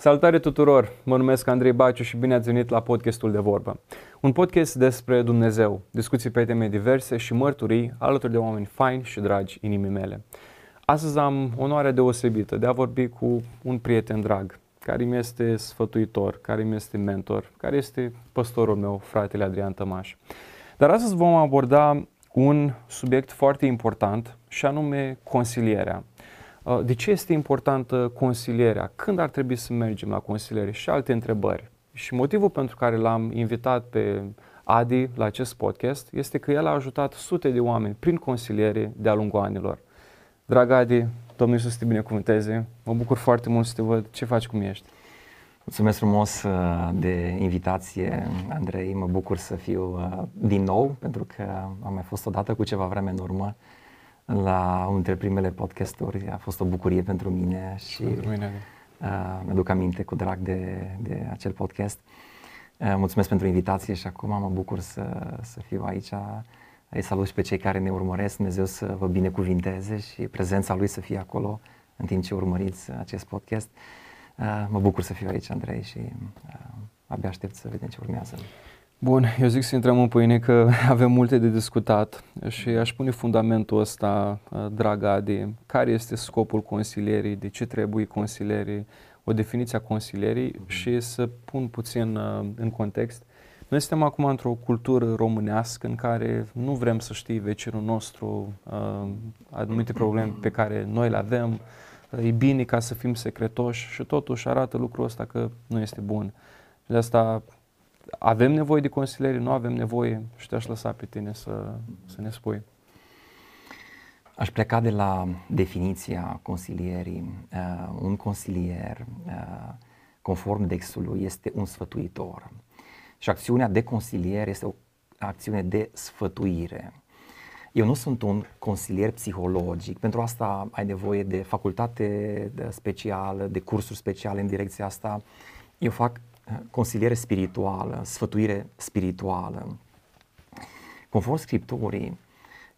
Salutare tuturor! Mă numesc Andrei Baciu și bine ați venit la podcastul de vorbă. Un podcast despre Dumnezeu, discuții pe teme diverse și mărturii alături de oameni faini și dragi inimii mele. Astăzi am onoarea deosebită de a vorbi cu un prieten drag, care mi este sfătuitor, care mi este mentor, care este păstorul meu, fratele Adrian Tămaș. Dar astăzi vom aborda un subiect foarte important și anume consilierea. Uh, de ce este importantă consilierea? Când ar trebui să mergem la consiliere? Și alte întrebări. Și motivul pentru care l-am invitat pe Adi la acest podcast este că el a ajutat sute de oameni prin consiliere de-a lungul anilor. Drag Adi, Domnul Iisus să te binecuvânteze. Mă bucur foarte mult să te văd. Ce faci, cum ești? Mulțumesc frumos uh, de invitație, Andrei. Mă bucur să fiu uh, din nou, pentru că am mai fost odată cu ceva vreme în urmă la unul dintre primele podcasturi. A fost o bucurie pentru mine și pentru mine. Uh, mi-aduc aminte cu drag de, de acel podcast. Uh, mulțumesc pentru invitație și acum mă bucur să, să fiu aici. Îi salut și pe cei care ne urmăresc, Dumnezeu să vă binecuvinteze și prezența Lui să fie acolo în timp ce urmăriți acest podcast. Uh, mă bucur să fiu aici, Andrei, și uh, abia aștept să vedem ce urmează. Bun, eu zic să intrăm în pâine că avem multe de discutat și aș pune fundamentul ăsta, uh, drag Adi, care este scopul consilierii, de ce trebuie consilierii, o definiție a consilierii mm-hmm. și să pun puțin uh, în context. Noi suntem acum într-o cultură românească în care nu vrem să știi vecinul nostru uh, anumite probleme pe care noi le avem, e bine ca să fim secretoși și totuși arată lucrul ăsta că nu este bun. de asta avem nevoie de consiliere, nu avem nevoie și te-aș lăsa pe tine să, să ne spui. Aș pleca de la definiția consilierii. Uh, un consilier, uh, conform Dexului, este un sfătuitor. Și acțiunea de consilier este o acțiune de sfătuire. Eu nu sunt un consilier psihologic, pentru asta ai nevoie de facultate specială, de cursuri speciale în direcția asta. Eu fac consiliere spirituală, sfătuire spirituală. Conform Scripturii,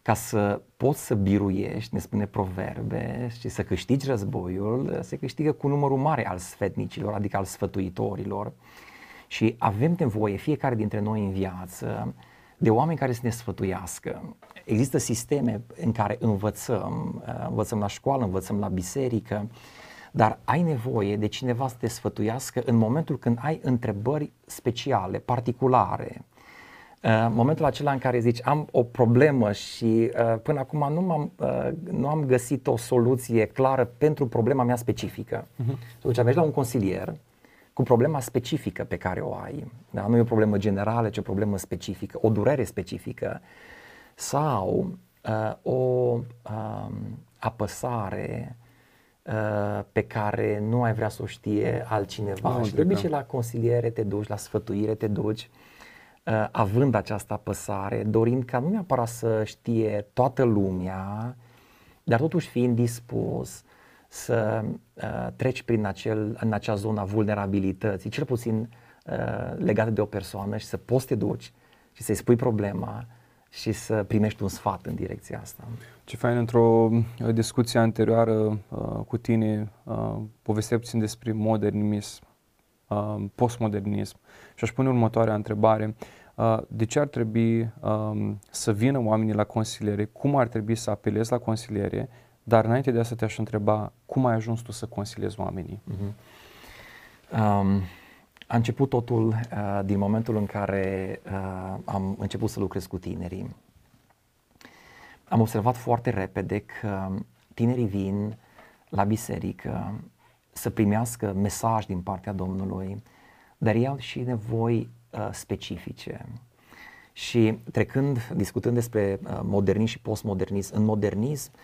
ca să poți să biruiești, ne spune proverbe, și să câștigi războiul, se câștigă cu numărul mare al sfetnicilor, adică al sfătuitorilor. Și avem nevoie, fiecare dintre noi în viață, de oameni care să ne sfătuiască. Există sisteme în care învățăm, învățăm la școală, învățăm la biserică, dar ai nevoie de cineva să te sfătuiască în momentul când ai întrebări speciale, particulare. Uh, în momentul acela în care zici am o problemă și uh, până acum nu, am uh, nu am găsit o soluție clară pentru problema mea specifică. Uh-huh. Atunci mergi la un consilier cu problema specifică pe care o ai. Da? Nu e o problemă generală, ci o problemă specifică, o durere specifică sau uh, o uh, apăsare Uh, pe care nu ai vrea să o știe altcineva. Oh, și de obicei la consiliere te duci, la sfătuire te duci, uh, având această apăsare, dorind ca nu neapărat să știe toată lumea, dar totuși fiind dispus să uh, treci prin acel, în acea zonă a vulnerabilității, cel puțin uh, legată de o persoană și să poți te duci și să-i spui problema și să primești un sfat în direcția asta. Ce fain, într-o discuție anterioară uh, cu tine, uh, povestea puțin despre modernism, uh, postmodernism și aș pune următoarea întrebare. Uh, de ce ar trebui uh, să vină oamenii la consiliere? Cum ar trebui să apelezi la consiliere? Dar înainte de asta te-aș întreba, cum ai ajuns tu să consiliezi oamenii? Uh-huh. Um, a început totul uh, din momentul în care uh, am început să lucrez cu tinerii. Am observat foarte repede că tinerii vin la biserică să primească mesaj din partea Domnului, dar ei au și nevoi uh, specifice. Și trecând, discutând despre uh, modernism și postmodernism, în modernism um,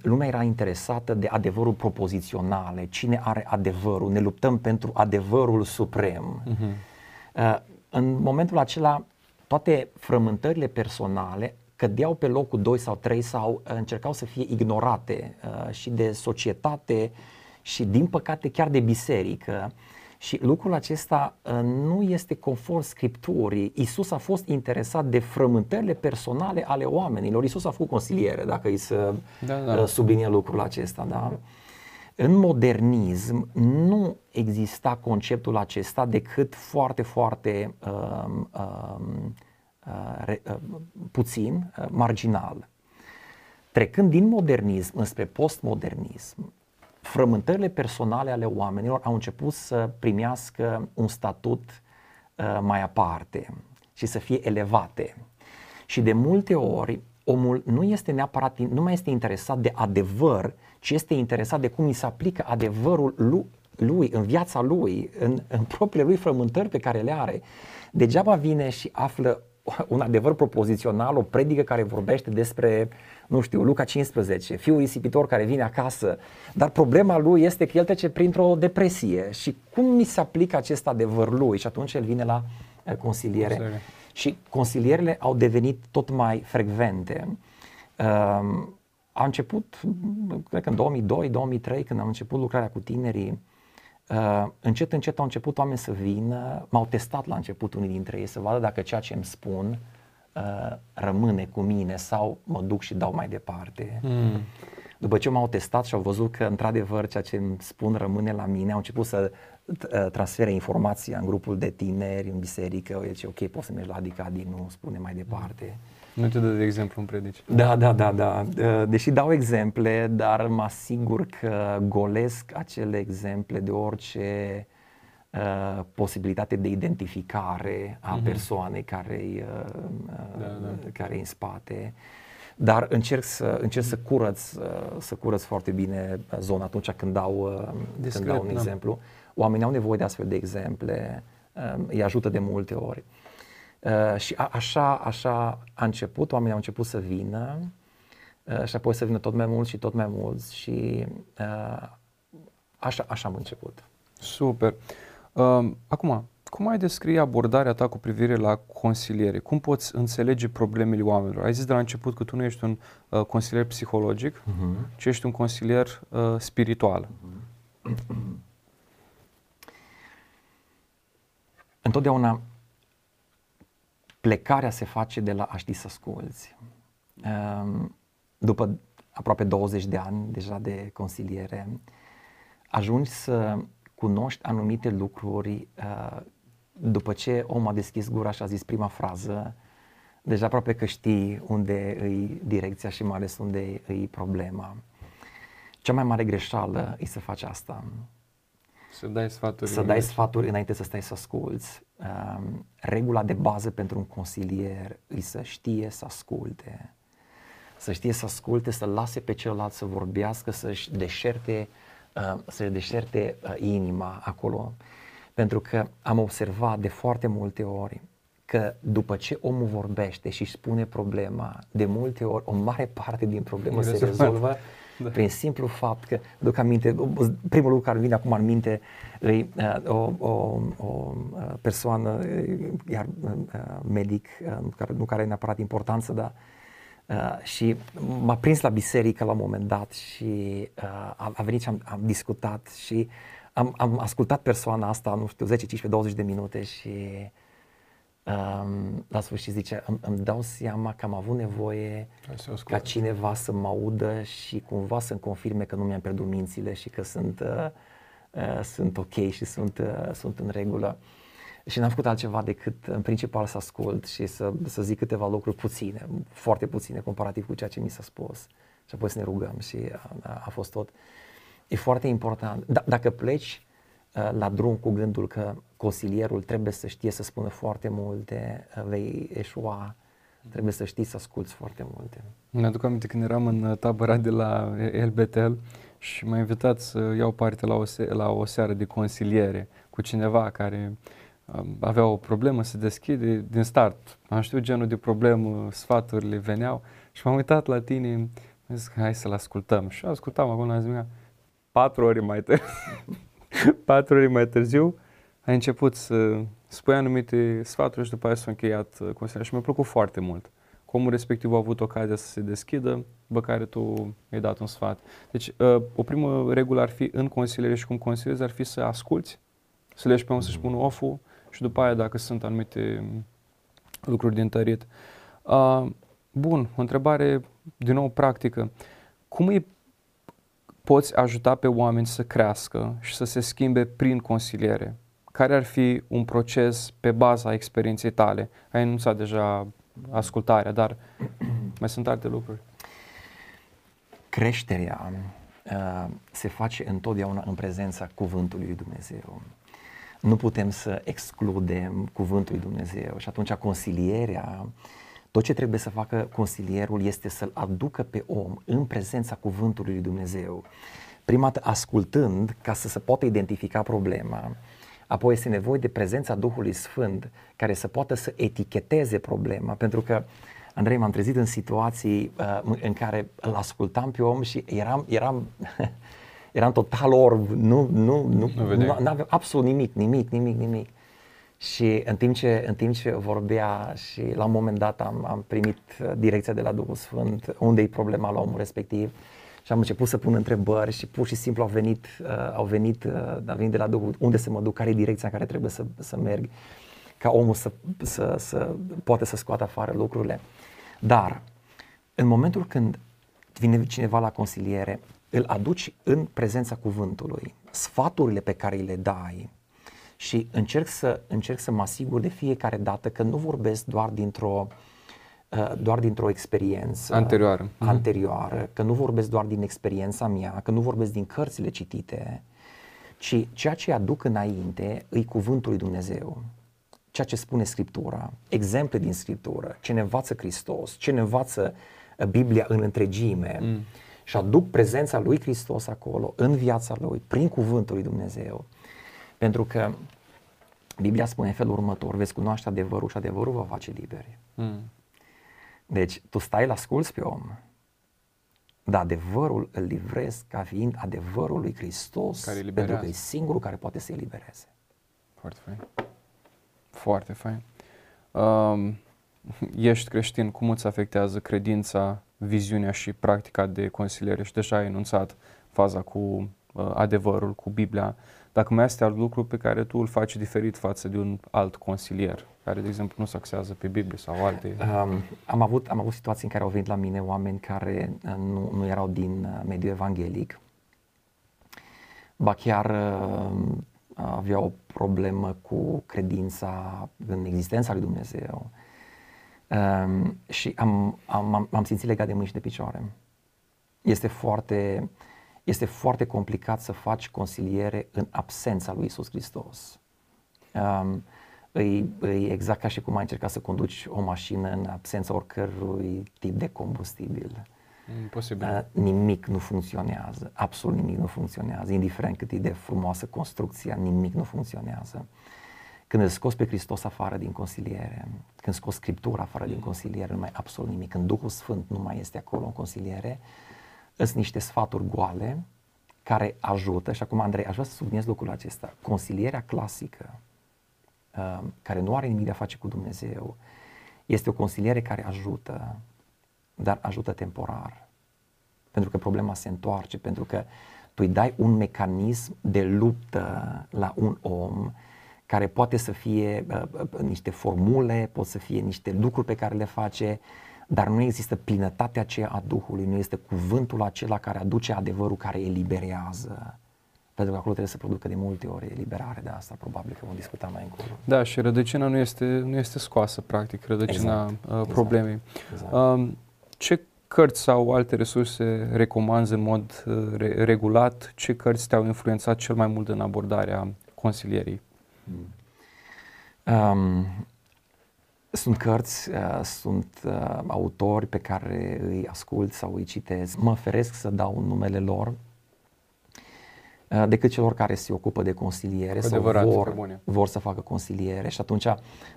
lumea era interesată de adevărul propoziționale, cine are adevărul, ne luptăm pentru adevărul suprem. Uh-huh. Uh, în momentul acela, toate frământările personale cădeau pe locul 2 sau 3 sau uh, încercau să fie ignorate uh, și de societate și din păcate chiar de biserică. Și lucrul acesta uh, nu este conform Scripturii. Isus a fost interesat de frământările personale ale oamenilor. Isus a făcut consiliere, dacă îi să da, da. sublinie lucrul acesta. Da? În modernism nu exista conceptul acesta decât foarte, foarte uh, uh, uh, uh, puțin, uh, marginal. Trecând din modernism înspre postmodernism, frământările personale ale oamenilor au început să primească un statut uh, mai aparte și să fie elevate. Și de multe ori omul nu este neapărat, nu mai este interesat de adevăr, ci este interesat de cum îi se aplică adevărul lui, lui în viața lui, în, în propriile lui frământări pe care le are. Degeaba vine și află un adevăr propozițional, o predică care vorbește despre, nu știu, Luca 15, fiul risipitor care vine acasă, dar problema lui este că el trece printr-o depresie și cum mi se aplică acest adevăr lui și atunci el vine la uh, consiliere. consiliere. Și consilierile au devenit tot mai frecvente. Uh, a început, cred că în 2002-2003, când am început lucrarea cu tinerii, Uh, încet, încet au început oameni să vină, m-au testat la început unii dintre ei să vadă dacă ceea ce îmi spun uh, rămâne cu mine sau mă duc și dau mai departe. Mm. După ce m-au testat și au văzut că într-adevăr ceea ce îmi spun rămâne la mine, au început să uh, transfere informația în grupul de tineri, în biserică, eu zice, ok, poți să mergi la Adicadi, nu spune mai departe. Mm. Nu te dă de exemplu în predici. Da, da, da, da. Deși dau exemple, dar mă asigur că golesc acele exemple de orice uh, posibilitate de identificare a uh-huh. persoanei care uh, da, da. care e în spate. Dar încerc să, încerc să curăț, să curăț foarte bine zona atunci când dau, Discret, când dau un da. exemplu. Oamenii au nevoie de astfel de exemple, îi ajută de multe ori. Uh, și a, așa, așa a început, oamenii au început să vină uh, și apoi să vină tot mai mulți și tot mai mulți și uh, așa, așa am început. Super. Uh, acum, cum ai descrie abordarea ta cu privire la consiliere? Cum poți înțelege problemele oamenilor? Ai zis de la început că tu nu ești un uh, consilier psihologic, uh-huh. ci ești un consilier uh, spiritual. Uh-huh. Întotdeauna plecarea se face de la a ști să asculți. Ehm, după aproape 20 de ani deja de consiliere, ajungi să cunoști anumite lucruri eh, după ce omul a deschis gura și a zis prima frază, deja aproape că știi unde îi direcția și mai ales unde îi problema. Cea mai mare greșeală e să faci asta. Să dai sfaturi. Să dai sfaturi înainte să stai să asculți. Um, regula de bază pentru un consilier e să știe să asculte. Să știe să asculte, să lase pe celălalt să vorbească, să-și deșerte, uh, să-și deșerte uh, inima acolo. Pentru că am observat de foarte multe ori că după ce omul vorbește și își spune problema, de multe ori o mare parte din problemă se rezolvă da. prin simplu fapt că, duc aminte, primul lucru care vine acum în minte e uh, o, o, o uh, persoană, iar uh, medic, care, nu care are neapărat importanță, dar Uh, și m-a prins la biserică la un moment dat și uh, a, a venit și am, am discutat și am, am ascultat persoana asta, nu știu, 10, 15, 20 de minute și um, la sfârșit zice, îmi, îmi dau seama că am avut nevoie ca cineva să mă audă și cumva să-mi confirme că nu mi-am pierdut mințile și că sunt, uh, uh, sunt ok și sunt, uh, sunt în regulă. Și n-am făcut altceva decât în principal să ascult și să, să zic câteva lucruri puține, foarte puține comparativ cu ceea ce mi s-a spus. Și apoi să ne rugăm și a, a fost tot. E foarte important. D- dacă pleci Uh, la drum cu gândul că consilierul trebuie să știe să spună foarte multe, uh, vei eșua, trebuie să știi să asculți foarte multe. Mi-aduc aminte când eram în uh, tabăra de la Elbetel și m-a invitat să iau parte la o, se- la o seară de consiliere cu cineva care um, avea o problemă să deschide din start. Am știut genul de problemă, sfaturile veneau și m-am uitat la tine, am zis hai să-l ascultăm. Și ascultam acolo, am zis, patru ori mai târziu patru ori mai târziu, ai început să spui anumite sfaturi și după aceea s-a încheiat uh, consilierea și mi-a plăcut foarte mult. Comul respectiv a avut ocazia să se deschidă, după care tu i-ai dat un sfat. Deci, uh, o primă regulă ar fi în consiliere și cum consiliezi ar fi să asculți, să le pe unul să-și pună oful și după aia dacă sunt anumite lucruri din tărit. Uh, bun, o întrebare din nou practică. Cum e poți ajuta pe oameni să crească și să se schimbe prin consiliere? Care ar fi un proces pe baza experienței tale? Ai enunțat deja ascultarea, dar mai sunt alte lucruri. Creșterea uh, se face întotdeauna în prezența Cuvântului lui Dumnezeu. Nu putem să excludem Cuvântul lui Dumnezeu și atunci consilierea, tot ce trebuie să facă consilierul este să-l aducă pe om în prezența Cuvântului lui Dumnezeu. Prima dată ascultând ca să se poată identifica problema, apoi este nevoie de prezența Duhului Sfânt care să poată să eticheteze problema, pentru că Andrei, m-am trezit în situații uh, în care îl ascultam pe om și eram, eram, eram total orb, nu, nu, nu, nu, nu aveam absolut nimic, nimic, nimic, nimic. Și în timp ce, în timp ce vorbea și la un moment dat am, am primit uh, direcția de la Duhul Sfânt, unde e problema la omul respectiv, și am început să pun întrebări și pur și simplu au venit, uh, au venit, uh, au venit de la Duhul, unde să mă duc, care e direcția în care trebuie să, să merg, ca omul să, să, să poate să scoată afară lucrurile. Dar în momentul când vine cineva la consiliere, îl aduci în prezența cuvântului, sfaturile pe care îi le dai și încerc să, încerc să mă asigur de fiecare dată că nu vorbesc doar dintr-o uh, doar dintr-o experiență anterioară. Mhm. anterioară, că nu vorbesc doar din experiența mea, că nu vorbesc din cărțile citite, ci ceea ce aduc înainte îi cuvântul lui Dumnezeu ceea ce spune Scriptura, exemple din Scriptură, ce ne învață Hristos, ce ne învață uh, Biblia în întregime mm. și aduc prezența lui Hristos acolo, în viața lui, prin cuvântul lui Dumnezeu. Pentru că Biblia spune în felul următor, veți cunoaște adevărul și adevărul vă face liberi. Mm. Deci tu stai la asculți pe om, dar adevărul îl livrezi ca fiind adevărul lui Hristos, care pentru că e singurul care poate să elibereze. Foarte fain. Foarte fain. Uh, ești creștin, cum îți afectează credința, viziunea și practica de consiliere? Și deja ai enunțat faza cu uh, adevărul, cu Biblia. Dacă mai este alt lucru pe care tu îl faci diferit față de un alt consilier, care, de exemplu, nu se axează pe Biblie sau alte... Um, am, avut, am avut situații în care au venit la mine oameni care uh, nu, nu erau din uh, mediul evanghelic, ba chiar uh, avea o problemă cu credința în existența lui Dumnezeu um, și am, am, am simțit legat de mâini și de picioare. Este foarte, este foarte complicat să faci consiliere în absența lui Isus Hristos. Um, e, e exact ca și cum ai încercat să conduci o mașină în absența oricărui tip de combustibil. Imposibil. Uh, nimic nu funcționează, absolut nimic nu funcționează, indiferent cât e de frumoasă construcția, nimic nu funcționează. Când îl scos pe Hristos afară din consiliere, când scos Scriptura afară din consiliere, nu mai absolut nimic. Când Duhul Sfânt nu mai este acolo în consiliere, sunt niște sfaturi goale care ajută, și acum Andrei, aș vrea să subliniez lucrul acesta, consilierea clasică, uh, care nu are nimic de a face cu Dumnezeu, este o consiliere care ajută, dar ajută temporar. Pentru că problema se întoarce, pentru că tu îi dai un mecanism de luptă la un om care poate să fie uh, uh, niște formule, pot să fie niște lucruri pe care le face, dar nu există plinătatea aceea a Duhului, nu este cuvântul acela care aduce adevărul, care eliberează. Pentru că acolo trebuie să producă de multe ori eliberare de asta, probabil că vom discuta mai încolo. Da, și rădăcina nu este, nu este scoasă, practic, rădăcina exact, uh, exact. problemei. Exact. Um, ce cărți sau alte resurse recomanzi în mod uh, re- regulat? Ce cărți te-au influențat cel mai mult în abordarea consilierii? Hmm. Um, sunt cărți, uh, sunt uh, autori pe care îi ascult sau îi citez. Mă feresc să dau numele lor uh, decât celor care se ocupă de consiliere sau vor, vor să facă consiliere. Și atunci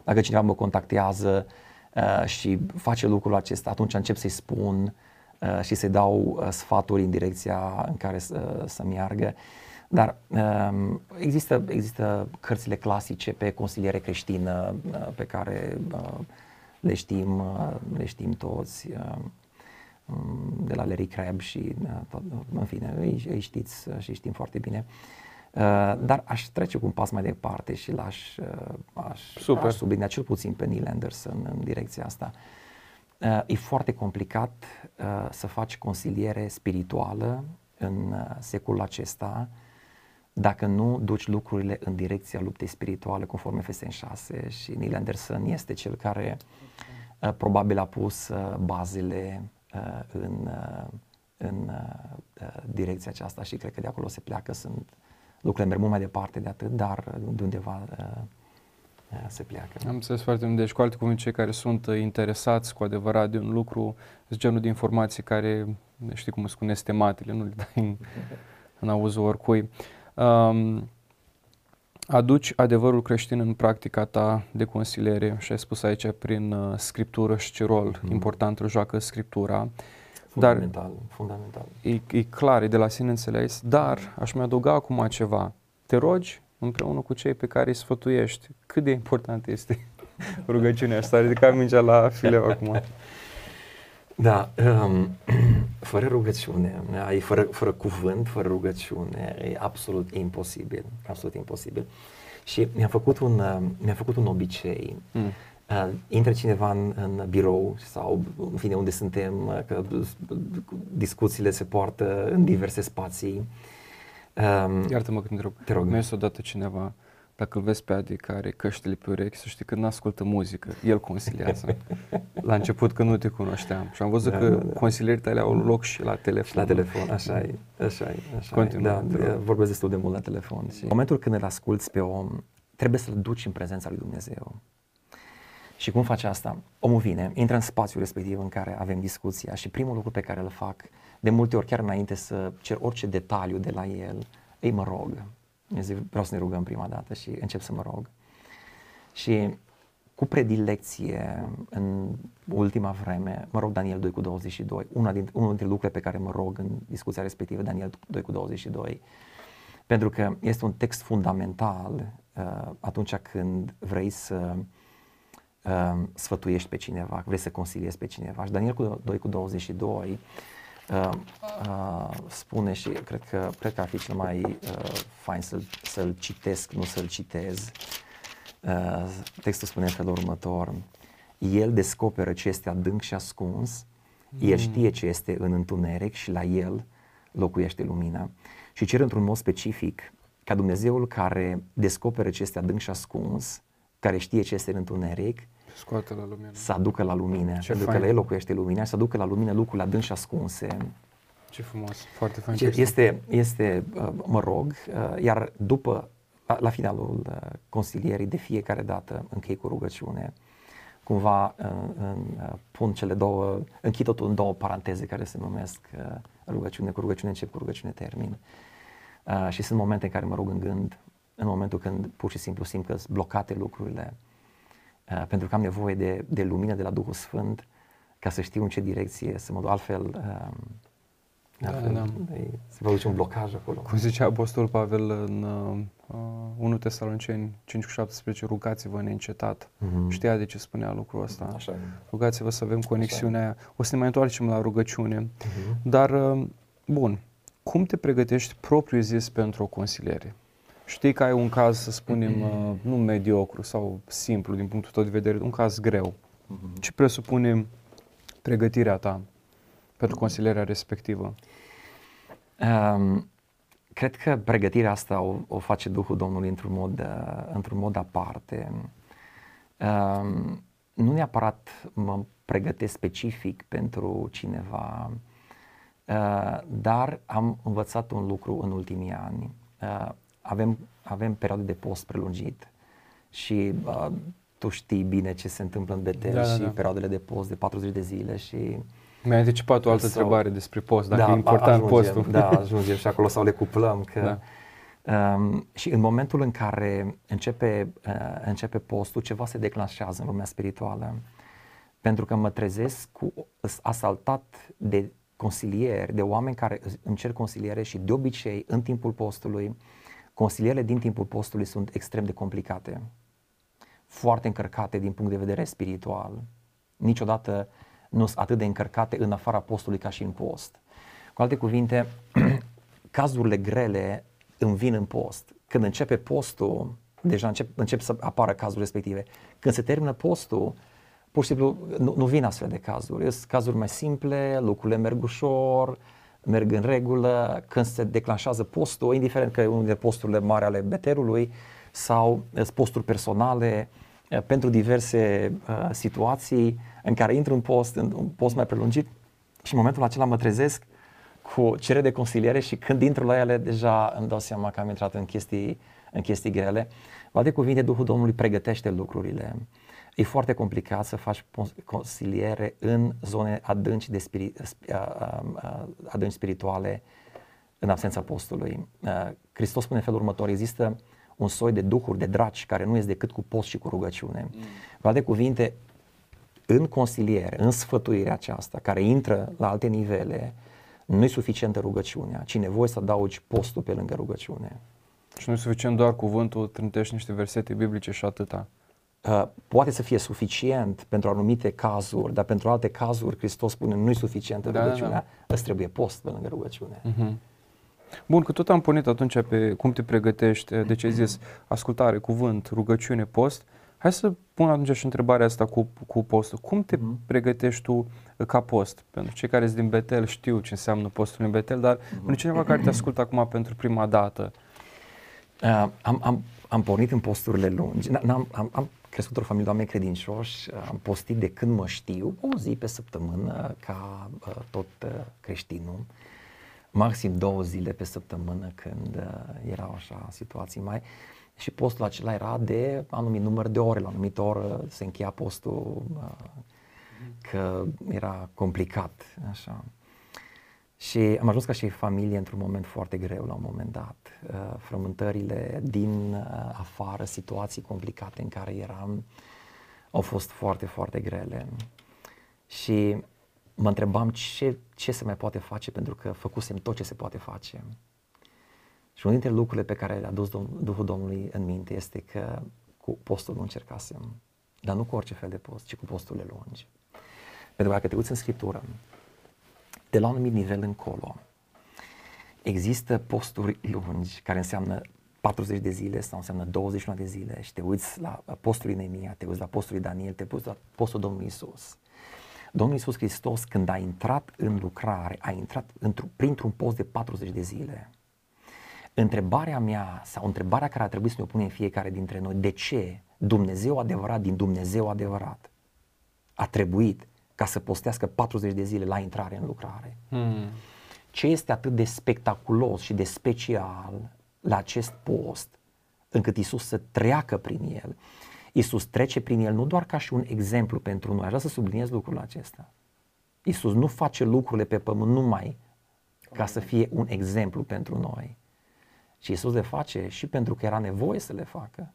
dacă cineva mă contactează uh, Uh, și face lucrul acesta, atunci încep să-i spun uh, și să-i dau uh, sfaturi în direcția în care să, să meargă. Dar um, există, există cărțile clasice pe consiliere creștină pe care le știm, le știm toți um, de la Larry Crabb și în fine, îi, îi știți și știm foarte bine. Uh, dar aș trece cu un pas mai departe și l-aș uh, aș, Super. aș sublinea cel puțin pe Neil Anderson în direcția asta. Uh, e foarte complicat să faci consiliere spirituală în uh, secolul acesta dacă nu duci lucrurile în direcția luptei spirituale conform Efeseni 6 și Neil Anderson este cel care uh, probabil a pus uh, bazele uh, în, uh, în uh, uh direcția aceasta și cred că de acolo se pleacă, sunt lucrurile merg mult mai departe de atât, dar de undeva uh, uh, se pleacă. Am înțeles foarte mult. Deci, cu alte cuvinte, cei care sunt interesați cu adevărat de un lucru, genul de informații care, știi cum spune, estematele, nu le dai în, în auzul oricui. Um, aduci adevărul creștin în practica ta de consiliere și ai spus aici prin uh, scriptură și ce rol mm. important îl joacă scriptura. Fundamental, dar fundamental. E, e clar, e de la sine înțeles, dar aș mai adăuga acum ceva. Te rogi împreună cu cei pe care îi sfătuiești. Cât de important este rugăciunea asta? Ridica mingea la fileu acum. Da, um, fără rugăciune, ai fără, fără cuvânt, fără rugăciune, e absolut imposibil, absolut imposibil. Și mi-a făcut un, uh, mi-a făcut un obicei. Mm. Uh, intră cineva în, în birou sau în fine unde suntem, uh, că discuțiile se poartă în diverse spații. Um, Iartă-mă când te rog. Te rog. Mi-a odată cineva dacă îl vezi pe Adi care are căștile pe urechi, să știi că nu ascultă muzică, el consiliază. la început că nu te cunoșteam și am văzut da, că da, da. consilierii tale au loc și la telefon. Și la telefon, așa e, așa e. Așa Continuă, e. Da, vorbesc destul de mult la telefon. Și în momentul când îl asculți pe om, trebuie să-l duci în prezența lui Dumnezeu. Și cum face asta? Omul vine, intră în spațiul respectiv în care avem discuția și primul lucru pe care îl fac, de multe ori chiar înainte să cer orice detaliu de la el, îi mă rog, eu zic, vreau să ne rugăm prima dată și încep să mă rog. Și cu predilecție în ultima vreme, mă rog Daniel 2 cu 22, una din, unul dintre lucrurile pe care mă rog în discuția respectivă, Daniel 2 cu 22, pentru că este un text fundamental uh, atunci când vrei să uh, sfătuiești pe cineva, vrei să consiliezi pe cineva. Și Daniel cu 2 cu 22 uh, uh, spune și cred că, cred că ar fi cel mai uh, fain să-l, să-l citesc, nu să-l citez. Uh, textul spune în felul următor. El descoperă ce este adânc și ascuns, mm. el știe ce este în întuneric și la el locuiește lumina. Și cer într-un mod specific ca Dumnezeul care descoperă ce este adânc și ascuns, care știe ce este în întuneric, Scoate la lumină. Să aducă la lumină. Ce pentru fain. că la el locuiește lumina și să aducă la lumină lucrurile adânc și ascunse. Ce frumos, foarte fain. Este, este, uh, mă rog, uh, iar după, la, la finalul uh, consilierii, de fiecare dată închei cu rugăciune, cumva pun cele două, închid totul în două paranteze care se numesc rugăciune cu rugăciune încep cu rugăciune termin. Și sunt momente în care mă rog în gând, în momentul când pur și simplu simt că sunt blocate lucrurile, Uh, pentru că am nevoie de, de lumină de la Duhul Sfânt ca să știu în ce direcție să mă duc. Altfel, uh, da, altfel da. se va duce un blocaj acolo. Cum zicea Apostolul Pavel în uh, 1 Tesaloniceni 5 cu 17, rugați-vă neîncetat. Uh-huh. Știa de ce spunea lucrul ăsta. Așa Rugați-vă să avem conexiunea aia. O să ne mai întoarcem la rugăciune. Uh-huh. Dar, uh, bun, cum te pregătești propriu zis pentru o consiliere? Știi că ai un caz, să spunem, uh, nu mediocru sau simplu din punctul tău de vedere, un caz greu, uh-huh. ce presupune pregătirea ta pentru consilierea respectivă? Um, cred că pregătirea asta o, o face Duhul Domnului într-un mod, uh, într-un mod aparte. Um, nu neapărat mă pregătesc specific pentru cineva, uh, dar am învățat un lucru în ultimii ani. Uh, avem, avem perioade de post prelungit și uh, tu știi bine ce se întâmplă în Betel da, da, și da. perioadele de post de 40 de zile și mi-ai anticipat o altă sau, întrebare despre post, dacă da, e important ajungem, postul. Da, ajungem și acolo sau le cuplăm. Că, da. um, și în momentul în care începe, uh, începe postul, ceva se declanșează în lumea spirituală. Pentru că mă trezesc cu asaltat de consilieri, de oameni care îmi cer consiliere și de obicei în timpul postului Consilierele din timpul postului sunt extrem de complicate, foarte încărcate din punct de vedere spiritual. Niciodată nu sunt atât de încărcate în afara postului ca și în post. Cu alte cuvinte, cazurile grele îmi vin în post. Când începe postul, deja încep, încep să apară cazurile respective. Când se termină postul, pur și simplu nu, nu vin astfel de cazuri. Sunt cazuri mai simple, lucrurile merg ușor, merg în regulă, când se declanșează postul, indiferent că e unul dintre posturile mari ale Betelului sau posturi personale uh, pentru diverse uh, situații în care intru în post, în un post mai prelungit și în momentul acela mă trezesc cu cerere de consiliere și când intru la ele deja îmi dau seama că am intrat în chestii, în chestii grele. Cu alte cuvinte, Duhul Domnului pregătește lucrurile. E foarte complicat să faci consiliere în zone adânci, de spiri, adânci spirituale în absența postului. Hristos spune în felul următor, există un soi de duhuri, de draci, care nu este decât cu post și cu rugăciune. Mm. Cu alte cuvinte, în consiliere, în sfătuirea aceasta, care intră la alte nivele, nu e suficientă rugăciunea, ci nevoie să adaugi postul pe lângă rugăciune. Și nu e suficient doar cuvântul, trântești niște versete biblice și atâta. Uh, poate să fie suficient pentru anumite cazuri, dar pentru alte cazuri Hristos spune nu e suficientă da, rugăciunea, da, da. îți trebuie post pe lângă rugăciune. Uh-huh. Bun, că tot am pornit atunci pe cum te pregătești, de ce ai zis ascultare, cuvânt, rugăciune, post. Hai să pun atunci și întrebarea asta cu, cu postul. Cum te uh-huh. pregătești tu ca post? Pentru cei care sunt din Betel știu ce înseamnă postul în Betel, dar uh-huh. pentru cineva care te ascultă acum pentru prima dată. Uh, am, am, am pornit în posturile lungi. N-am, am, am crescut o familie de oameni credincioși, am postit de când mă știu, o zi pe săptămână, ca uh, tot uh, creștinul, maxim două zile pe săptămână când uh, erau așa situații mai. Și postul acela era de anumit număr de ore, la anumit oră se încheia postul, uh, că era complicat, așa. Și am ajuns ca și familie într-un moment foarte greu la un moment dat. Uh, frământările din uh, afară, situații complicate în care eram, au fost foarte, foarte grele. Și mă întrebam ce, ce se mai poate face pentru că făcusem tot ce se poate face. Și unul dintre lucrurile pe care le-a dus Dom- Duhul Domnului în minte este că cu postul nu încercasem, dar nu cu orice fel de post, ci cu posturile lungi. Pentru că dacă te uiți în Scriptură, de la un anumit nivel încolo, există posturi lungi care înseamnă 40 de zile sau înseamnă 21 de zile și te uiți la postul Nemia, te uiți la postul Daniel, te uiți la postul Domnului Isus. Domnul Isus Hristos când a intrat în lucrare, a intrat printr-un post de 40 de zile. Întrebarea mea sau întrebarea care ar trebui să ne o punem fiecare dintre noi, de ce Dumnezeu adevărat din Dumnezeu adevărat a trebuit ca să postească 40 de zile la intrare în lucrare. Hmm. Ce este atât de spectaculos și de special la acest post încât Isus să treacă prin el. Isus trece prin el nu doar ca și un exemplu pentru noi, aș vrea să subliniez lucrul acesta. Isus nu face lucrurile pe pământ numai ca să fie un exemplu pentru noi. Și Isus le face și pentru că era nevoie să le facă.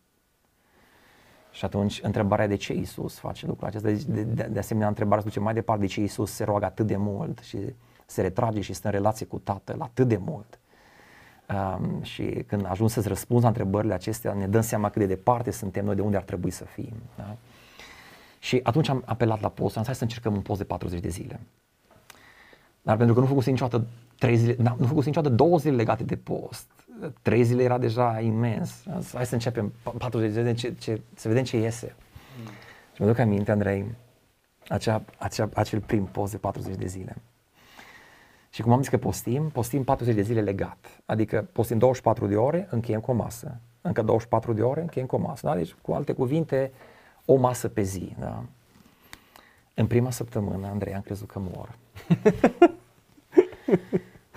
Și atunci întrebarea de ce Isus face lucrul acesta, de, de, de asemenea întrebarea se duce mai departe, de ce Isus se roagă atât de mult și se retrage și stă în relație cu Tatăl atât de mult. Um, și când ajung să-ți răspunzi la întrebările acestea, ne dăm seama cât de departe suntem noi de unde ar trebui să fim. Da? Și atunci am apelat la post, am zis hai să încercăm un post de 40 de zile. Dar pentru că nu făcusem niciodată trei zile, nu făcusem niciodată două zile legate de post, trei zile era deja imens. Hai să începem 40 de zile, ce, ce, să vedem ce iese. Mm. Și mă duc aminte, Andrei, acea, acea, acel prim post de 40 de zile. Și cum am zis că postim, postim 40 de zile legat. Adică postim 24 de ore, încheiem cu o masă. Încă 24 de ore, încheiem cu o masă. Da? Deci, cu alte cuvinte, o masă pe zi. Da? În prima săptămână, Andrei, am crezut că mor.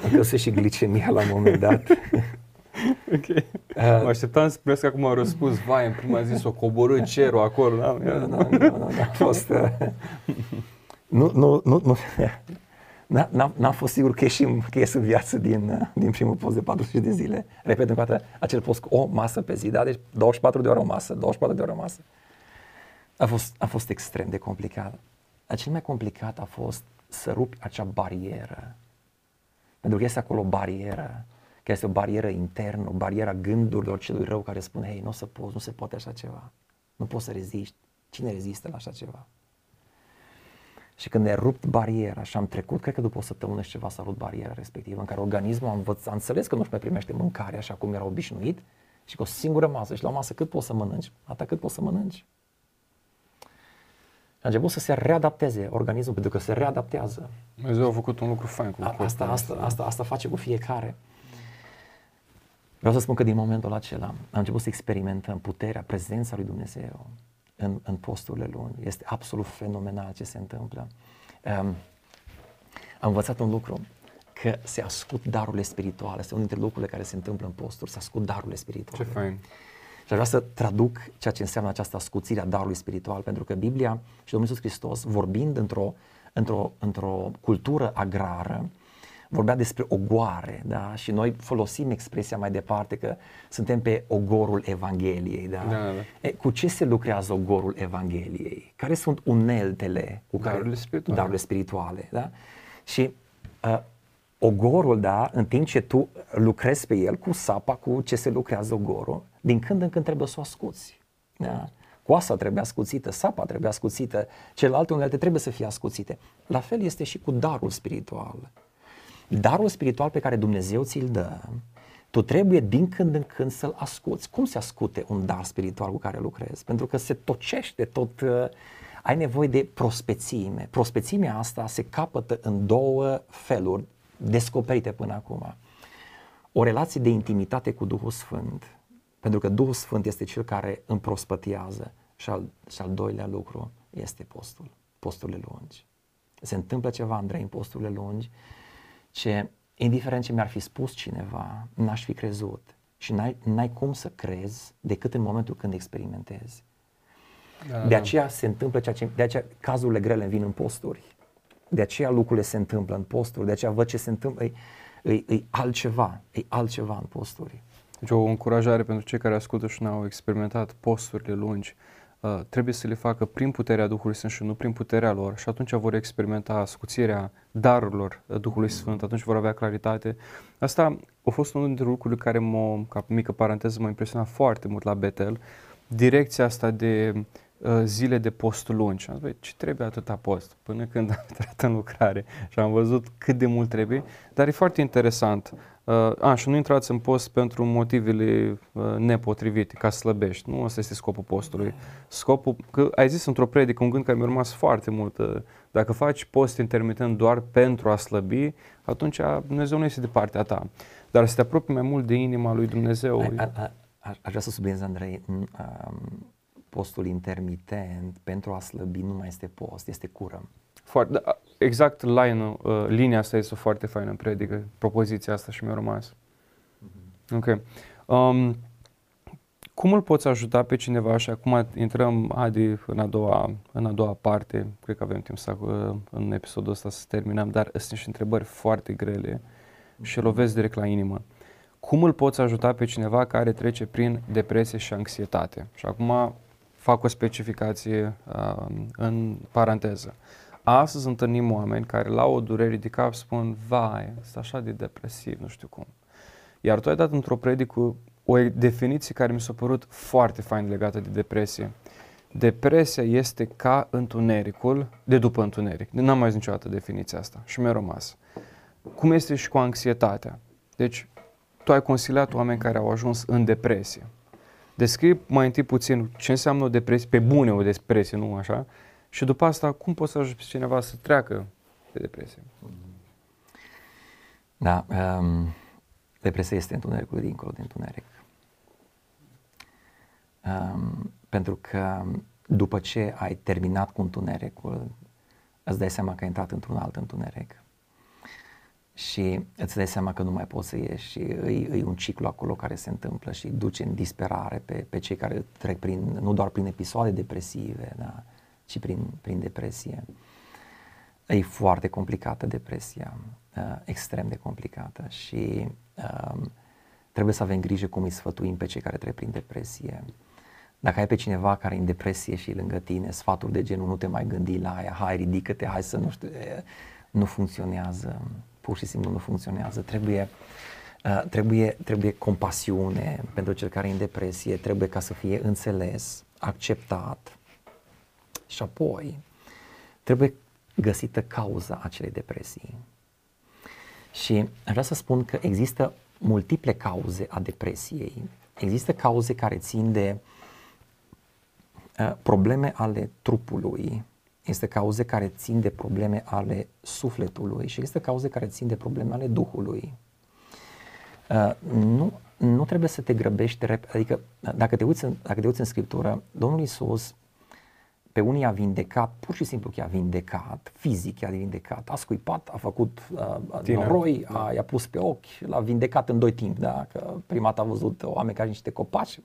am căsut și glicemia la un moment dat. ok. Uh, mă așteptam să primesc acum un răspuns, vai, în prima zi s-o coborât cerul acolo, da? Nu, nu, nu, nu, a fost... Uh, nu, nu, nu, nu. N-am, n-am fost sigur că ieșim, că ies în viață din, uh, din primul post de 40 de zile. Repet încă o dată, acel post cu o masă pe zi, da? Deci 24 de ore o masă, 24 de ore o masă. A fost, a fost extrem de complicat. Dar cel mai complicat a fost să rupi acea barieră. Pentru că este acolo o barieră că este o barieră internă, o barieră a gândurilor celui rău care spune, hei, nu o să poți, nu se poate așa ceva, nu poți să reziști, cine rezistă la așa ceva? Și când ne rupt bariera și am trecut, cred că după o săptămână și ceva s-a rupt bariera respectivă, în care organismul a, învăț, a înțeles că nu-și mai primește mâncare așa cum era obișnuit și cu o singură masă și la masă cât poți să mănânci, atât cât poți să mănânci. început să se readapteze organismul, pentru că se readaptează. Dumnezeu a făcut un lucru fain cu a, asta, asta, asta, asta face cu fiecare. Vreau să spun că din momentul acela am început să experimentăm puterea, prezența lui Dumnezeu în, în posturile lungi. Este absolut fenomenal ce se întâmplă. Um, am învățat un lucru, că se ascult darurile spirituale. Este unul dintre lucrurile care se întâmplă în posturi, se ascult darurile spirituale. Ce fain. Și aș vrea să traduc ceea ce înseamnă această ascuțire a darului spiritual, pentru că Biblia și Domnul Iisus Hristos, vorbind într-o, într-o, într-o cultură agrară, vorbea despre ogoare, da? Și noi folosim expresia mai departe că suntem pe ogorul Evangheliei, da? da, da. E, cu ce se lucrează ogorul Evangheliei? Care sunt uneltele cu darurile care, spirituale. darurile spirituale, da? Și uh, ogorul, da, în timp ce tu lucrezi pe el cu sapa, cu ce se lucrează ogorul, din când în când trebuie să o ascuți. Da? Coasa trebuie ascuțită, sapa trebuie ascuțită, celelalte unelte trebuie să fie ascuțite. La fel este și cu darul spiritual. Darul spiritual pe care Dumnezeu ți-l dă, tu trebuie din când în când să-l ascuți. Cum se ascute un dar spiritual cu care lucrezi? Pentru că se tocește tot, uh, ai nevoie de prospețime. Prospețimea asta se capătă în două feluri descoperite până acum. O relație de intimitate cu Duhul Sfânt, pentru că Duhul Sfânt este cel care împrospătează și al, și al doilea lucru este postul, posturile lungi. Se întâmplă ceva, Andrei, în posturile lungi, ce, indiferent ce mi-ar fi spus cineva, n-aș fi crezut. Și n-ai, n-ai cum să crezi decât în momentul când experimentezi. Da, de da. aceea se întâmplă ceea ce, de aceea cazurile grele vin în posturi. De aceea lucrurile se întâmplă în posturi, de aceea văd ce se întâmplă, e, e, e altceva, e altceva în posturi. Deci o încurajare pentru cei care ascultă și n-au experimentat posturile lungi, uh, trebuie să le facă prin puterea Duhului Sfânt și nu prin puterea lor și atunci vor experimenta ascuțirea darurilor Duhului Sfânt, atunci vor avea claritate. Asta a fost unul dintre lucrurile care mă, ca mică paranteză, m-a impresionat foarte mult la Betel, direcția asta de uh, Uh, zile de post lungi. Am zis, ce trebuie atâta post? Până când am intrat în lucrare și am văzut cât de mult trebuie, dar e foarte interesant. Uh, a, și nu intrați în post pentru motivele uh, nepotrivite, ca slăbești. Nu ăsta este scopul postului. Scopul, că ai zis într-o predică un gând care mi-a rămas foarte mult. Uh, dacă faci post intermitent doar pentru a slăbi, atunci Dumnezeu nu este de partea ta. Dar să te apropii mai mult de inima lui Dumnezeu. Aș vrea să subliniez, Andrei, um, postul intermitent pentru a slăbi nu mai este post, este cură. Foarte, da, exact line, uh, linia asta este foarte faină în predică, propoziția asta și mi-a rămas. Mm-hmm. Ok. Um, cum îl poți ajuta pe cineva și acum intrăm, Adi, în a doua, în a doua parte, cred că avem timp să, uh, în episodul ăsta să terminăm, dar sunt niște întrebări foarte grele mm-hmm. și lovesc direct la inimă. Cum îl poți ajuta pe cineva care trece prin depresie și anxietate? Și acum fac o specificație uh, în paranteză. Astăzi întâlnim oameni care la o durere de cap spun, vai, sunt așa de depresiv, nu știu cum. Iar tu ai dat într-o predică o definiție care mi s-a părut foarte fain legată de depresie. Depresia este ca întunericul de după întuneric. N-am mai zis niciodată definiția asta și mi-a rămas. Cum este și cu anxietatea. Deci, tu ai consiliat oameni care au ajuns în depresie. Descrie mai întâi puțin ce înseamnă o depresie, pe bune o depresie, nu așa? Și după asta, cum poți să ajuți cineva să treacă de depresie? Da, um, depresia este întunericul dincolo de întuneric. Um, pentru că după ce ai terminat cu întunericul, îți dai seama că ai intrat într-un alt întuneric și îți dai seama că nu mai poți să ieși și e, e un ciclu acolo care se întâmplă și duce în disperare pe, pe cei care trec prin, nu doar prin episoade depresive, da, ci prin, prin depresie. E foarte complicată depresia, uh, extrem de complicată și uh, trebuie să avem grijă cum îi sfătuim pe cei care trec prin depresie. Dacă ai pe cineva care e în depresie și lângă tine, sfaturi de genul nu te mai gândi la aia, hai ridică-te, hai să nu știu, nu funcționează pur și simplu nu funcționează. Trebuie, uh, trebuie, trebuie compasiune pentru cel care e în depresie, trebuie ca să fie înțeles, acceptat și apoi trebuie găsită cauza acelei depresii. Și vreau să spun că există multiple cauze a depresiei. Există cauze care țin de uh, probleme ale trupului, Este cauze care țin de probleme ale sufletului și este cauze care țin de probleme ale Duhului. Uh, nu, nu trebuie să te grăbești, adică dacă te uiți în, dacă te uiți în Scriptură, Domnul Isus pe unii a vindecat, pur și simplu că a vindecat, fizic a vindecat, a scuipat, a făcut uh, noroi, a, da. i-a pus pe ochi, l-a vindecat în doi timp, da? că prima dată a văzut oameni care niște copaci,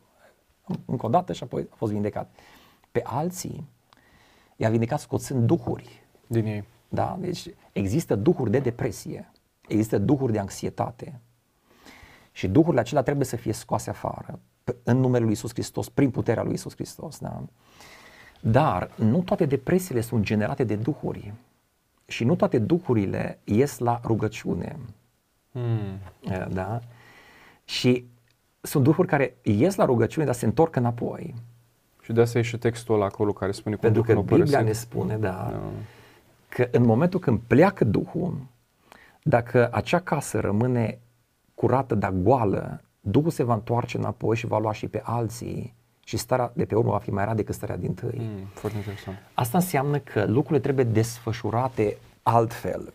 încă o dată și apoi a fost vindecat. Pe alții i-a vindecat scoțând duhuri. Din ei. Da? Deci există duhuri de depresie, există duhuri de anxietate și duhurile acelea trebuie să fie scoase afară în numele lui Isus Hristos, prin puterea lui Isus Hristos. Da? Dar nu toate depresiile sunt generate de duhuri și nu toate duhurile ies la rugăciune. Hmm. Da? Și sunt duhuri care ies la rugăciune, dar se întorc înapoi. Și de asta e și textul ăla acolo care spune cum Pentru că Biblia părăsit. ne spune, da, da, că în momentul când pleacă Duhul, dacă acea casă rămâne curată, dar goală, Duhul se va întoarce înapoi și va lua și pe alții și starea de pe urmă va fi mai rea decât starea din tâi. Mm, foarte interesant. Asta înseamnă că lucrurile trebuie desfășurate altfel.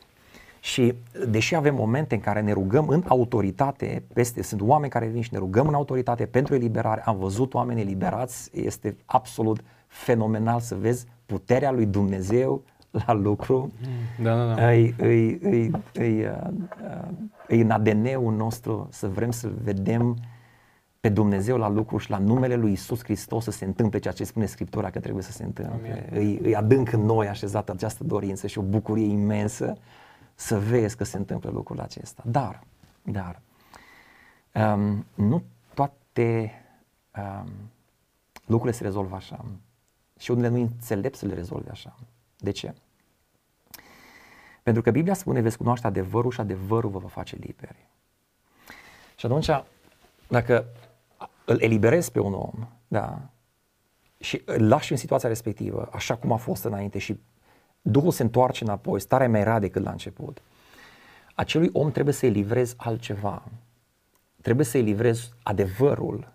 Și deși avem momente în care ne rugăm în autoritate, peste, sunt oameni care vin și ne rugăm în autoritate pentru eliberare, am văzut oameni eliberați, este absolut fenomenal să vezi puterea lui Dumnezeu la lucru. Da, da, da. Îi, îi, îi, îi, îi, îi în ADN-ul nostru să vrem să vedem pe Dumnezeu la lucru și la numele lui Isus Hristos să se întâmple ceea ce spune Scriptura că trebuie să se întâmple. Îi, îi adânc în noi așezată această dorință și o bucurie imensă să vezi că se întâmplă lucrul acesta. Dar, dar, um, nu toate um, lucrurile se rezolvă așa. Și unele nu înțelept să le rezolve așa. De ce? Pentru că Biblia spune, veți cunoaște adevărul și adevărul vă va face liberi. Și atunci, dacă îl eliberezi pe un om, da, și îl lași în situația respectivă, așa cum a fost înainte și Duhul se întoarce înapoi, starea mai rea decât la început. Acelui om trebuie să-i livrezi altceva. Trebuie să-i livrezi adevărul,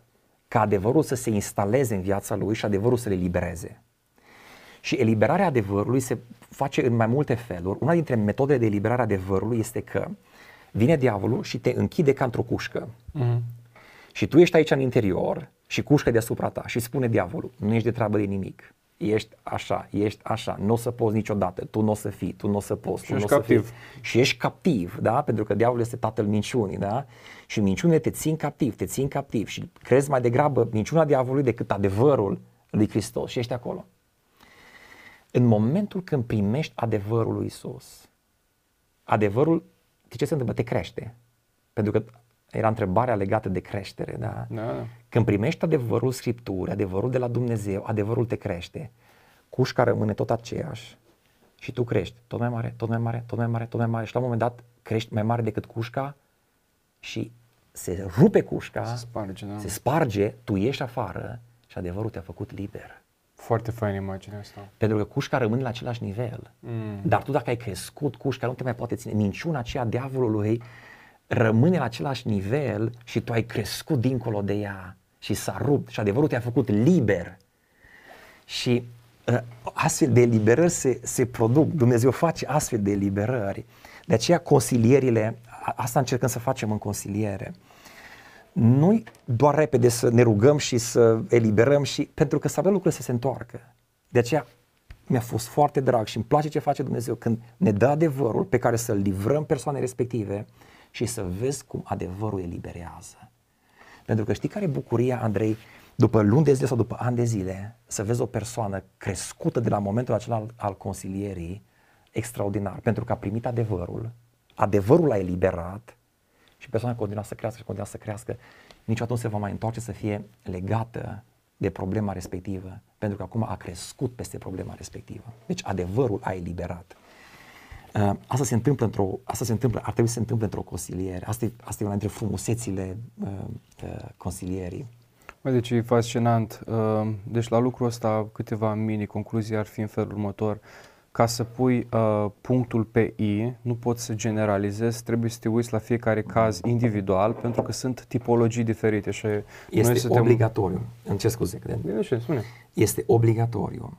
ca adevărul să se instaleze în viața lui și adevărul să le libereze. Și eliberarea adevărului se face în mai multe feluri. Una dintre metodele de eliberare a adevărului este că vine diavolul și te închide ca într-o cușcă. Mm-hmm. Și tu ești aici în interior și cușcă deasupra ta și spune diavolul, nu ești de treabă de nimic ești așa, ești așa, nu o să poți niciodată, tu nu o să fii, tu nu o să poți, și tu nu o să captiv. fii. Și ești captiv, da? Pentru că diavolul este tatăl minciunii, da? Și minciunile te țin captiv, te țin captiv și crezi mai degrabă minciuna diavolului decât adevărul lui Hristos și ești acolo. În momentul când primești adevărul lui Isus, adevărul, ce se întâmplă? Te crește. Pentru că era întrebarea legată de creștere, da? da, da. Când primești adevărul Scripturii, adevărul de la Dumnezeu, adevărul te crește. Cușca rămâne tot aceeași și tu crești tot mai mare, tot mai mare, tot mai mare, tot mai mare și la un moment dat crești mai mare decât cușca și se rupe cușca, se sparge, da. se sparge, tu ieși afară și adevărul te-a făcut liber. Foarte fain imaginea asta. Pentru că cușca rămâne la același nivel. Mm. Dar tu dacă ai crescut, cușca nu te mai poate ține. Minciuna aceea diavolului rămâne la același nivel și tu ai crescut dincolo de ea și s-a rupt și adevărul te-a făcut liber. Și uh, astfel de eliberări se, se produc, Dumnezeu face astfel de eliberări. De aceea consilierile, asta încercăm să facem în consiliere. Nu doar repede să ne rugăm și să eliberăm și pentru că să avem lucrurile să se întoarcă. De aceea mi-a fost foarte drag și îmi place ce face Dumnezeu când ne dă adevărul pe care să-l livrăm persoane respective și să vezi cum adevărul eliberează. Pentru că știi care e bucuria, Andrei, după luni de zile sau după ani de zile, să vezi o persoană crescută de la momentul acela al, al consilierii, extraordinar, pentru că a primit adevărul, adevărul l-a eliberat și persoana continuă să crească și continuă să crească, niciodată nu se va mai întoarce să fie legată de problema respectivă, pentru că acum a crescut peste problema respectivă. Deci adevărul a eliberat. Uh, asta se întâmplă într-o, asta se întâmplă, ar trebui să se întâmple într-o consiliere. Asta e, asta e una dintre frumusețile uh, uh, consilierii. Bă, deci e fascinant. Uh, deci la lucrul ăsta câteva mini-concluzii ar fi în felul următor. Ca să pui uh, punctul pe I, nu poți să generalizezi, trebuie să te uiți la fiecare caz individual, pentru că sunt tipologii diferite. Și este noi obligatoriu, te... îmi cer scuze. Bine, ce spune. Este obligatoriu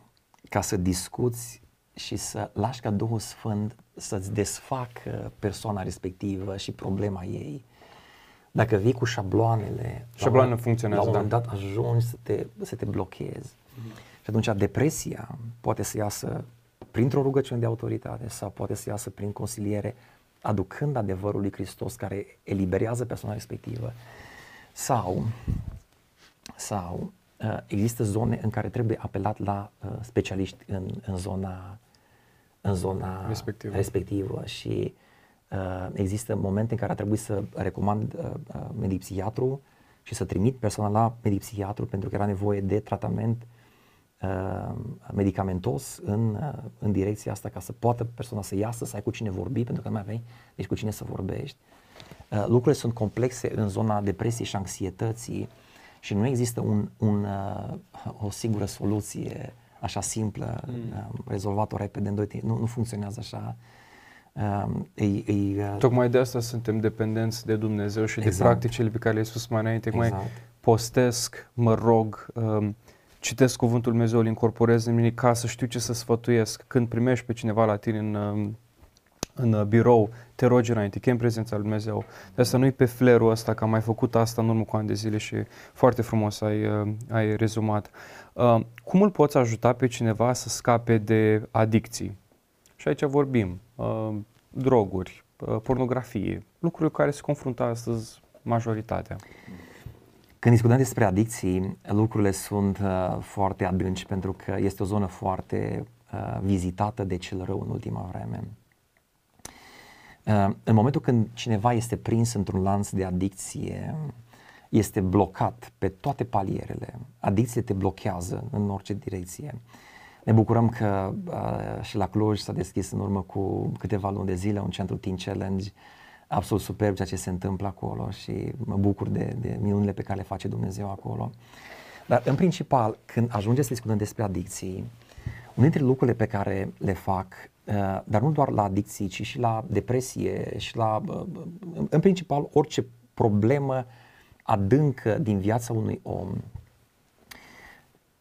ca să discuți și să lași ca Duhul Sfânt să-ți desfacă persoana respectivă și problema ei. Dacă vii cu șabloanele, șabloanele funcționează, la un moment da. dat ajungi să te, să te blochezi. Mm-hmm. Și atunci depresia poate să iasă printr-o rugăciune de autoritate sau poate să iasă prin consiliere, aducând adevărul lui Hristos care eliberează persoana respectivă. Sau, sau uh, există zone în care trebuie apelat la uh, specialiști în, în zona în zona respectivă, respectivă și uh, există momente în care a trebuit să recomand uh, uh, medipsiatru și să trimit persoana la medipsiatru pentru că era nevoie de tratament uh, medicamentos în, uh, în direcția asta ca să poată persoana să iasă, să ai cu cine vorbi, pentru că nu mai aveai nici cu cine să vorbești. Uh, lucrurile sunt complexe în zona depresiei și anxietății și nu există un, un, uh, o singură soluție așa simplă, mm. rezolvat-o repede în 2 nu, nu funcționează așa. Um, e, e, uh, Tocmai de asta suntem dependenți de Dumnezeu și exact. de practicile pe care le-ai spus mai înainte, exact. mai postesc, mă rog, um, citesc cuvântul Dumnezeu, îl incorporez în mine ca să știu ce să sfătuiesc. Când primești pe cineva la tine în, um, în uh, birou, te rogi înainte, chem prezența lui Dumnezeu. De asta nu-i pe flerul ăsta, că am mai făcut asta în urmă cu ani de zile și foarte frumos ai, uh, ai rezumat. Uh, cum îl poți ajuta pe cineva să scape de adicții? Și aici vorbim uh, droguri, uh, pornografie, lucruri cu care se confruntă astăzi majoritatea. Când discutăm despre adicții, lucrurile sunt uh, foarte adânci pentru că este o zonă foarte uh, vizitată de cel rău în ultima vreme. Uh, în momentul când cineva este prins într-un lanț de adicție, este blocat pe toate palierele. Adicție te blochează în orice direcție. Ne bucurăm că uh, și la Cluj s-a deschis în urmă cu câteva luni de zile un centru Teen Challenge absolut superb ceea ce se întâmplă acolo și mă bucur de, de minunile pe care le face Dumnezeu acolo. Dar în principal, când ajunge să discutăm despre adicții, unul dintre lucrurile pe care le fac, uh, dar nu doar la adicții, ci și la depresie și la, uh, în principal, orice problemă adâncă din viața unui om,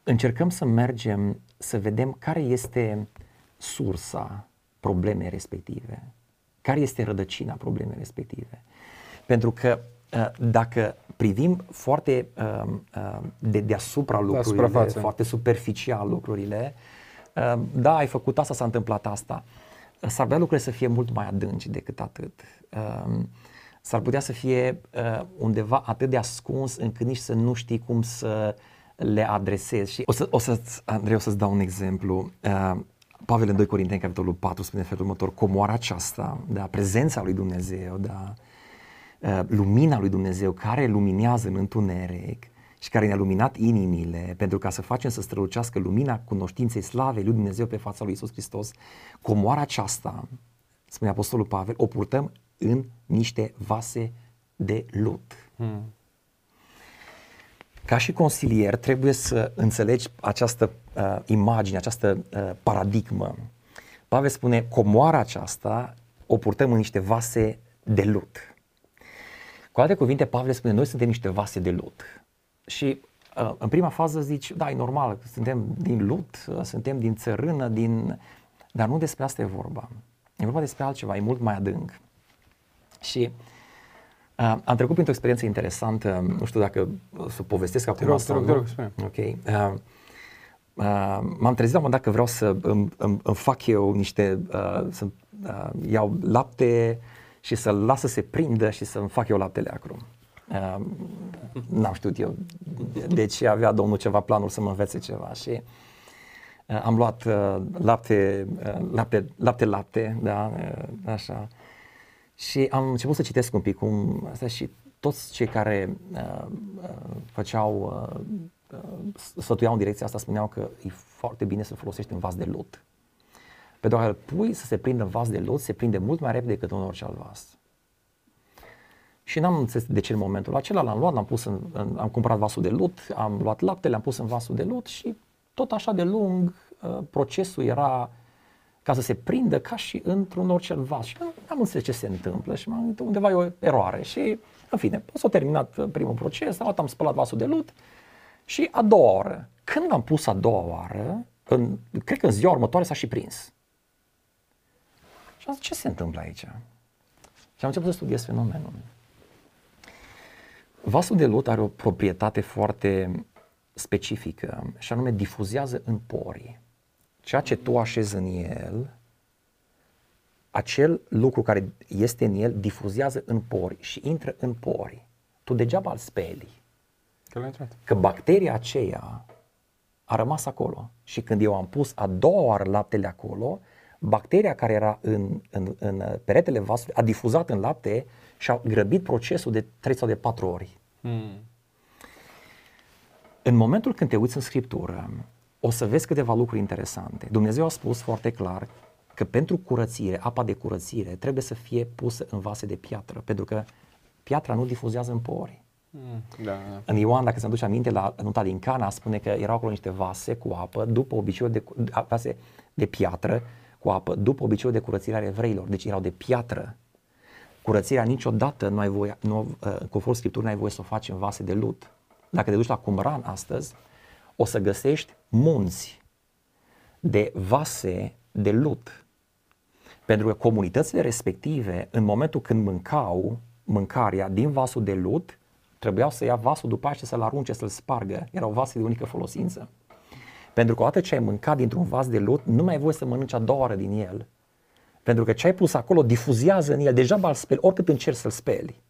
încercăm să mergem să vedem care este sursa problemei respective, care este rădăcina problemei respective. Pentru că uh, dacă privim foarte uh, uh, de deasupra lucrurile, foarte superficial lucrurile, da, ai făcut asta, s-a întâmplat asta, s-ar putea lucrurile să fie mult mai adânci decât atât s-ar putea să fie uh, undeva atât de ascuns încât nici să nu știi cum să le adresezi. Și o, să, o să, Andrei, o să-ți dau un exemplu. Uh, Pavel în 2 Corinteni, capitolul 4, spune felul următor, comoara aceasta, da, prezența lui Dumnezeu, da, uh, lumina lui Dumnezeu care luminează în întuneric și care ne-a luminat inimile pentru ca să facem să strălucească lumina cunoștinței slavei lui Dumnezeu pe fața lui Isus Hristos, comoara aceasta, spune Apostolul Pavel, o purtăm în niște vase de lut. Hmm. Ca și consilier trebuie să înțelegi această uh, imagine, această uh, paradigmă. Pavel spune, comoara aceasta o purtăm în niște vase de lut. Cu alte cuvinte, Pavel spune, noi suntem niște vase de lut. Și uh, în prima fază zici, da, e normal, suntem din lut, uh, suntem din țărână, din... dar nu despre asta e vorba. E vorba despre altceva, e mult mai adânc. Și uh, am trecut printr-o experiență interesantă, nu știu dacă să povestesc acum rog, asta. Te rog, te rog, Ok. Uh, uh, m-am trezit la un moment dat că vreau să îmi, îmi, îmi fac eu niște, uh, să uh, iau lapte și să-l las să se prindă și să-mi fac eu laptele acru. Uh, n-am știut eu de ce avea domnul ceva planuri să mă învețe ceva și uh, am luat uh, lapte, uh, lapte, lapte, lapte, da, uh, așa, și am început să citesc un pic cum asta și toți cei care uh, uh, făceau, uh, uh, sfătuiau în direcția asta spuneau că e foarte bine să folosești un vas de lut. Pentru că pui să se prindă în vas de lut, se prinde mult mai repede decât în orice alt vas. Și n-am înțeles de ce în momentul acela l-am luat, l-am pus în, în, am cumpărat vasul de lut, am luat lapte, l-am pus în vasul de lut și tot așa de lung uh, procesul era ca să se prindă ca și într-un orice vas. Și am înțeles ce se întâmplă și m-am undeva e o eroare. Și, în fine, s-a terminat primul proces, am, am spălat vasul de lut și a doua oară, când l-am pus a doua oară, în, cred că în ziua următoare s-a și prins. Și am zis, ce se întâmplă aici? Și am început să studiez fenomenul. Vasul de lut are o proprietate foarte specifică și anume difuzează în pori. Ceea ce tu așezi în el, acel lucru care este în el difuzează în pori și intră în pori. Tu degeaba îl speli. Că l-a intrat. Că bacteria aceea a rămas acolo. Și când eu am pus a doua oară laptele acolo, bacteria care era în, în, în peretele vasului a difuzat în lapte și a grăbit procesul de 3 sau de 4 ori. Mm. În momentul când te uiți în Scriptură, o să vezi câteva lucruri interesante. Dumnezeu a spus foarte clar că pentru curățire, apa de curățire, trebuie să fie pusă în vase de piatră, pentru că piatra nu difuzează în pori. Mm. Da, da. În Ioan, dacă se aduce aminte, la nota din Cana, spune că erau acolo niște vase cu apă, după obiceiul de, vase de piatră cu apă, după obiceiul de curățire a evreilor, deci erau de piatră. Curățirea niciodată nu ai voie, nu, uh, conform Scripturii, nu ai voie să o faci în vase de lut. Dacă te duci la Cumran astăzi, o să găsești munți de vase de lut. Pentru că comunitățile respective, în momentul când mâncau mâncarea din vasul de lut, trebuiau să ia vasul după aceea să-l arunce, să-l spargă. Erau vase de unică folosință. Pentru că odată ce ai mâncat dintr-un vas de lut, nu mai ai voie să mănânci a doua oară din el. Pentru că ce ai pus acolo difuzează în el, deja îl speli, oricât încerci să-l speli.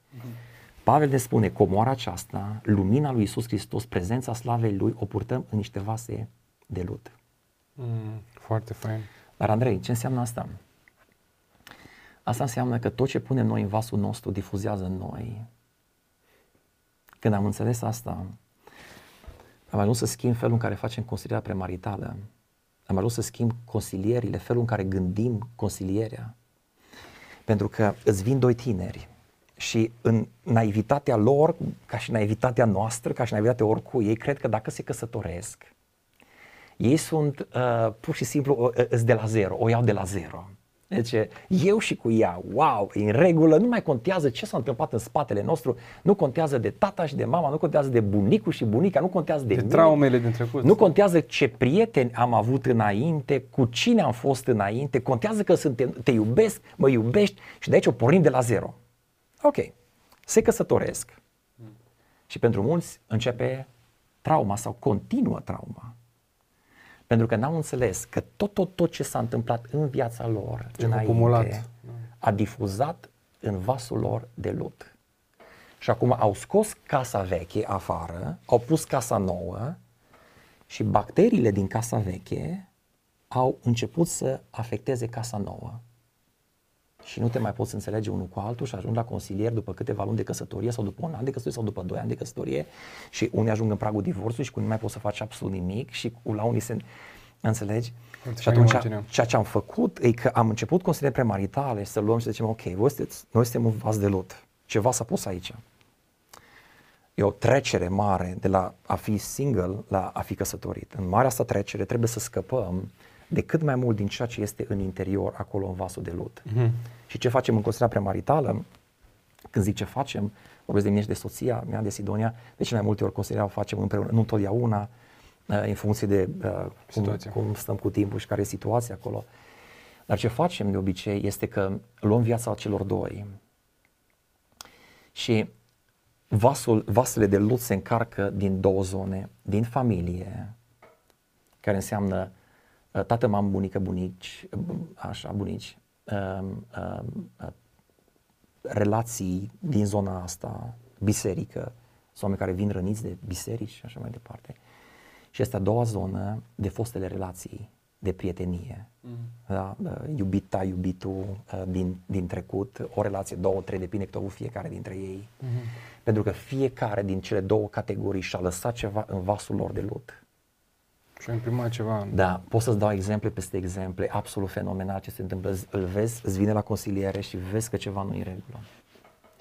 Pavel ne spune, comoara aceasta, lumina lui Isus Hristos, prezența slavei lui, o purtăm în niște vase de lut. Mm. Foarte fain. Dar Andrei, ce înseamnă asta? Asta înseamnă că tot ce punem noi în vasul nostru difuzează în noi. Când am înțeles asta, am ajuns să schimb felul în care facem consilierea premaritală. Am ajuns să schimb consilierile, felul în care gândim consilierea. Pentru că îți vin doi tineri și în naivitatea lor, ca și naivitatea noastră, ca și naivitatea oricui, ei cred că dacă se căsătoresc, ei sunt uh, pur și simplu uh, uh de la zero, o iau de la zero. Deci eu și cu ea, wow, în regulă, nu mai contează ce s-a întâmplat în spatele nostru, nu contează de tata și de mama, nu contează de bunicul și bunica, nu contează de, de mine, traumele din trecut. Nu contează ce prieteni am avut înainte, cu cine am fost înainte, contează că suntem, te iubesc, mă iubești și de aici o pornim de la zero. Ok, se căsătoresc și pentru mulți începe trauma sau continuă trauma. Pentru că n-au înțeles că tot, tot, tot ce s-a întâmplat în viața lor ce înainte acumulat. a difuzat în vasul lor de lut. Și acum au scos casa veche afară, au pus casa nouă și bacteriile din casa veche au început să afecteze casa nouă. Și nu te mai poți înțelege unul cu altul și ajungi la consilier după câteva luni de căsătorie sau după un an de căsătorie sau după doi ani de căsătorie și unii ajung în pragul divorțului și cu unii nu mai poți să faci absolut nimic și la unii se... Înțelegi? și atunci ceea ce am făcut e că am început consiliere premaritale să luăm și să zicem ok, voi sunteți, noi suntem un vas de lut. Ceva s-a pus aici. E o trecere mare de la a fi single la a fi căsătorit. În marea asta trecere trebuie să scăpăm de cât mai mult din ceea ce este în interior, acolo în vasul de lut. Mm-hmm. Și ce facem în consilierea premaritală, când zic ce facem, vorbesc de mine și de soția mea, de Sidonia, de ce mai multe ori consilierea o facem împreună, nu întotdeauna, uh, în funcție de uh, cum, cum stăm cu timpul și care e situația acolo. Dar ce facem de obicei este că luăm viața celor doi și vasul, vasele de lut se încarcă din două zone, din familie, care înseamnă Uh, tată, mamă, bunică, bunici, uh, așa, bunici, um, um, uh, relații din zona asta, biserică, sunt oameni care vin răniți de biserici și așa mai departe. Și este a doua zonă de fostele relații, de prietenie. Mm. Da? Iubita, iubitul din, din trecut, o relație, două, trei, depinde cât avut fiecare dintre ei. Mm-hmm. Pentru că fiecare din cele două categorii și-a lăsat ceva în vasul lor de lut. Și a imprimat ceva. Da, pot să-ți dau exemple peste exemple, absolut fenomenal ce se întâmplă. Îl vezi, îți vine la consiliere și vezi că ceva nu e în regulă.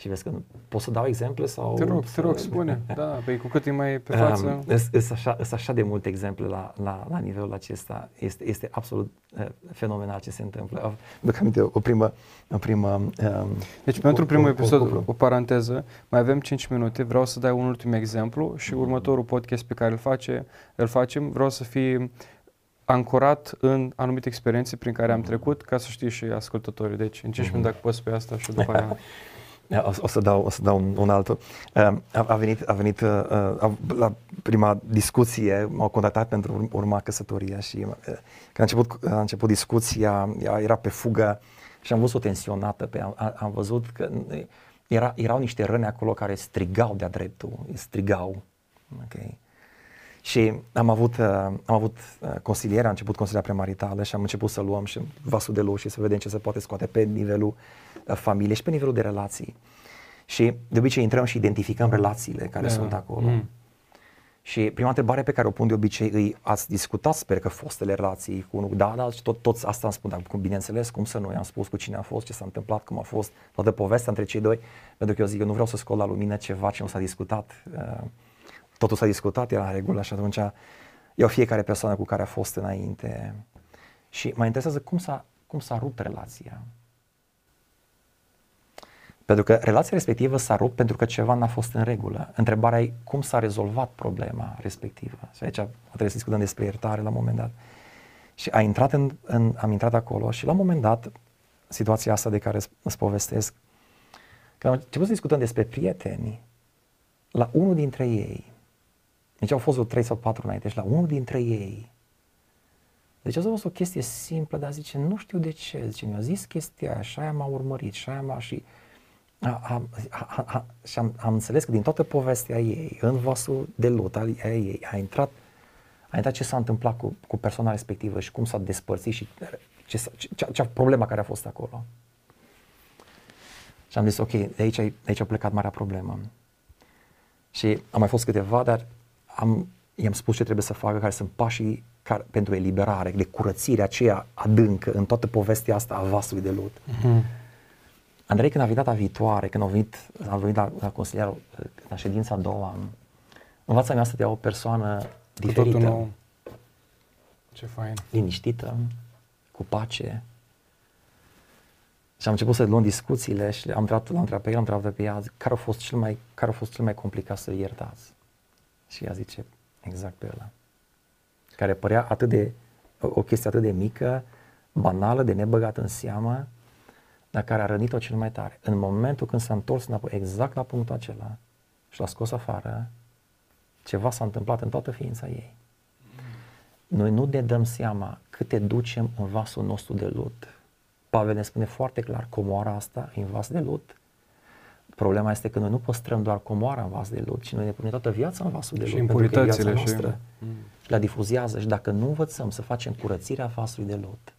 Și vezi că pot să dau exemple sau... Te rog, te rog, spune. Da, pe cu cât e mai pe față... Um, sunt așa, așa de multe exemple la, la, la nivelul acesta. Este, este absolut uh, fenomenal ce se întâmplă. Duc aminte o primă... O primă um, deci o, pentru primul o, episod, o, o paranteză, mai avem 5 minute, vreau să dai un ultim exemplu și mm-hmm. următorul podcast pe care îl, face, îl facem, vreau să fie ancorat în anumite experiențe prin care am trecut, ca să știe și ascultătorii. Deci, în 15 minute, dacă poți pe asta și după aia... O, o, să dau, o să dau un, un altul. Uh, a, a venit, a venit uh, a, la prima discuție, m-au contactat pentru urma căsătoria și uh, când a început, a început discuția, era pe fugă și am văzut o tensionată, pe, am, am văzut că era, erau niște răni acolo care strigau de-a dreptul, strigau. Okay. Și am avut, uh, am avut uh, consiliere, am început consilierea premaritală și am început să luăm și vasul de și să vedem ce se poate scoate pe nivelul uh, familiei și pe nivelul de relații. Și de obicei intrăm și identificăm relațiile care da. sunt acolo. Mm. Și prima întrebare pe care o pun de obicei îi, ați discutat, sper că fostele relații cu unul, da, da, și tot, toți asta am spus, dar cum, bineînțeles, cum să nu, i-am spus cu cine a fost, ce s-a întâmplat, cum a fost, toată povestea între cei doi, pentru că eu zic, eu nu vreau să scot la lumină ceva ce nu s-a discutat. Uh, totul s-a discutat, era în regulă și atunci iau fiecare persoană cu care a fost înainte și mă interesează cum s-a, cum s-a rupt relația. Pentru că relația respectivă s-a rupt pentru că ceva n-a fost în regulă. Întrebarea e cum s-a rezolvat problema respectivă. Și aici trebuie să discutăm despre iertare la un moment dat. Și a intrat în, în, am intrat acolo și la un moment dat, situația asta de care îți povestesc, când am început să discutăm despre prieteni, la unul dintre ei, deci au fost vreo 3 sau 4 înainte și la unul dintre ei, deci a fost o chestie simplă, dar zice, nu știu de ce, zice, mi-a zis chestia aia și aia m-a urmărit și aia m-a și... A, a, a, a, și am, am înțeles că din toată povestea ei, în vasul de lut al ei, a intrat, a intrat ce s-a întâmplat cu, cu persoana respectivă și cum s-a despărțit și ce, ce, ce, ce problema care a fost acolo. Și am zis, ok, de aici, de aici a plecat marea problemă. Și am mai fost câteva, dar am, i-am spus ce trebuie să facă, care sunt pașii care, pentru eliberare, de curățire aceea adâncă în toată povestea asta a vasului de lut. Mm-hmm. Andrei, când a venit data viitoare, când a venit, a venit la, la consilier, la ședința a doua, în fața mea stătea o persoană diferită. Cu nou. Ce fain. Liniștită, cu pace. Și am început să luăm discuțiile și am întrebat, l-am întrebat pe el, am întrebat pe ea, care a fost cel mai, care a fost cel mai complicat să iertați? Și ea zice exact pe ăla. Care părea atât de, o chestie atât de mică, banală, de nebăgat în seamă, dar care a rănit-o cel mai tare. În momentul când s-a întors înapoi, exact la punctul acela, și l-a scos afară, ceva s-a întâmplat în toată ființa ei. Noi nu ne dăm seama câte ducem în vasul nostru de lut. Pavel ne spune foarte clar, comoara asta în vas de lut Problema este că noi nu păstrăm doar comoara în vas de lut, ci noi ne punem toată viața în vasul de lut. Și impuritățile și... Noastră, mm. și la difuzează. Și dacă nu învățăm să facem curățirea vasului de lut,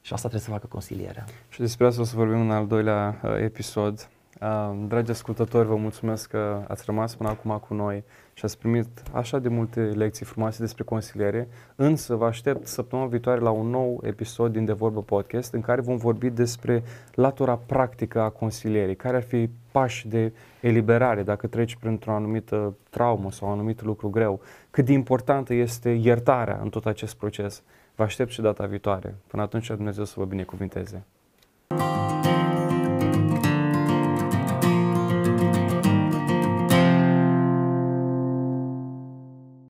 și asta trebuie să facă consilierea. Și despre asta o să vorbim în al doilea uh, episod. Uh, dragi ascultători, vă mulțumesc că ați rămas până acum cu noi și ați primit așa de multe lecții frumoase despre consiliere, însă vă aștept săptămâna viitoare la un nou episod din De Vorbă Podcast în care vom vorbi despre latura practică a consilierii, care ar fi pași de eliberare dacă treci printr-o anumită traumă sau un anumit lucru greu, cât de importantă este iertarea în tot acest proces. Vă aștept și data viitoare. Până atunci Dumnezeu să vă binecuvinteze.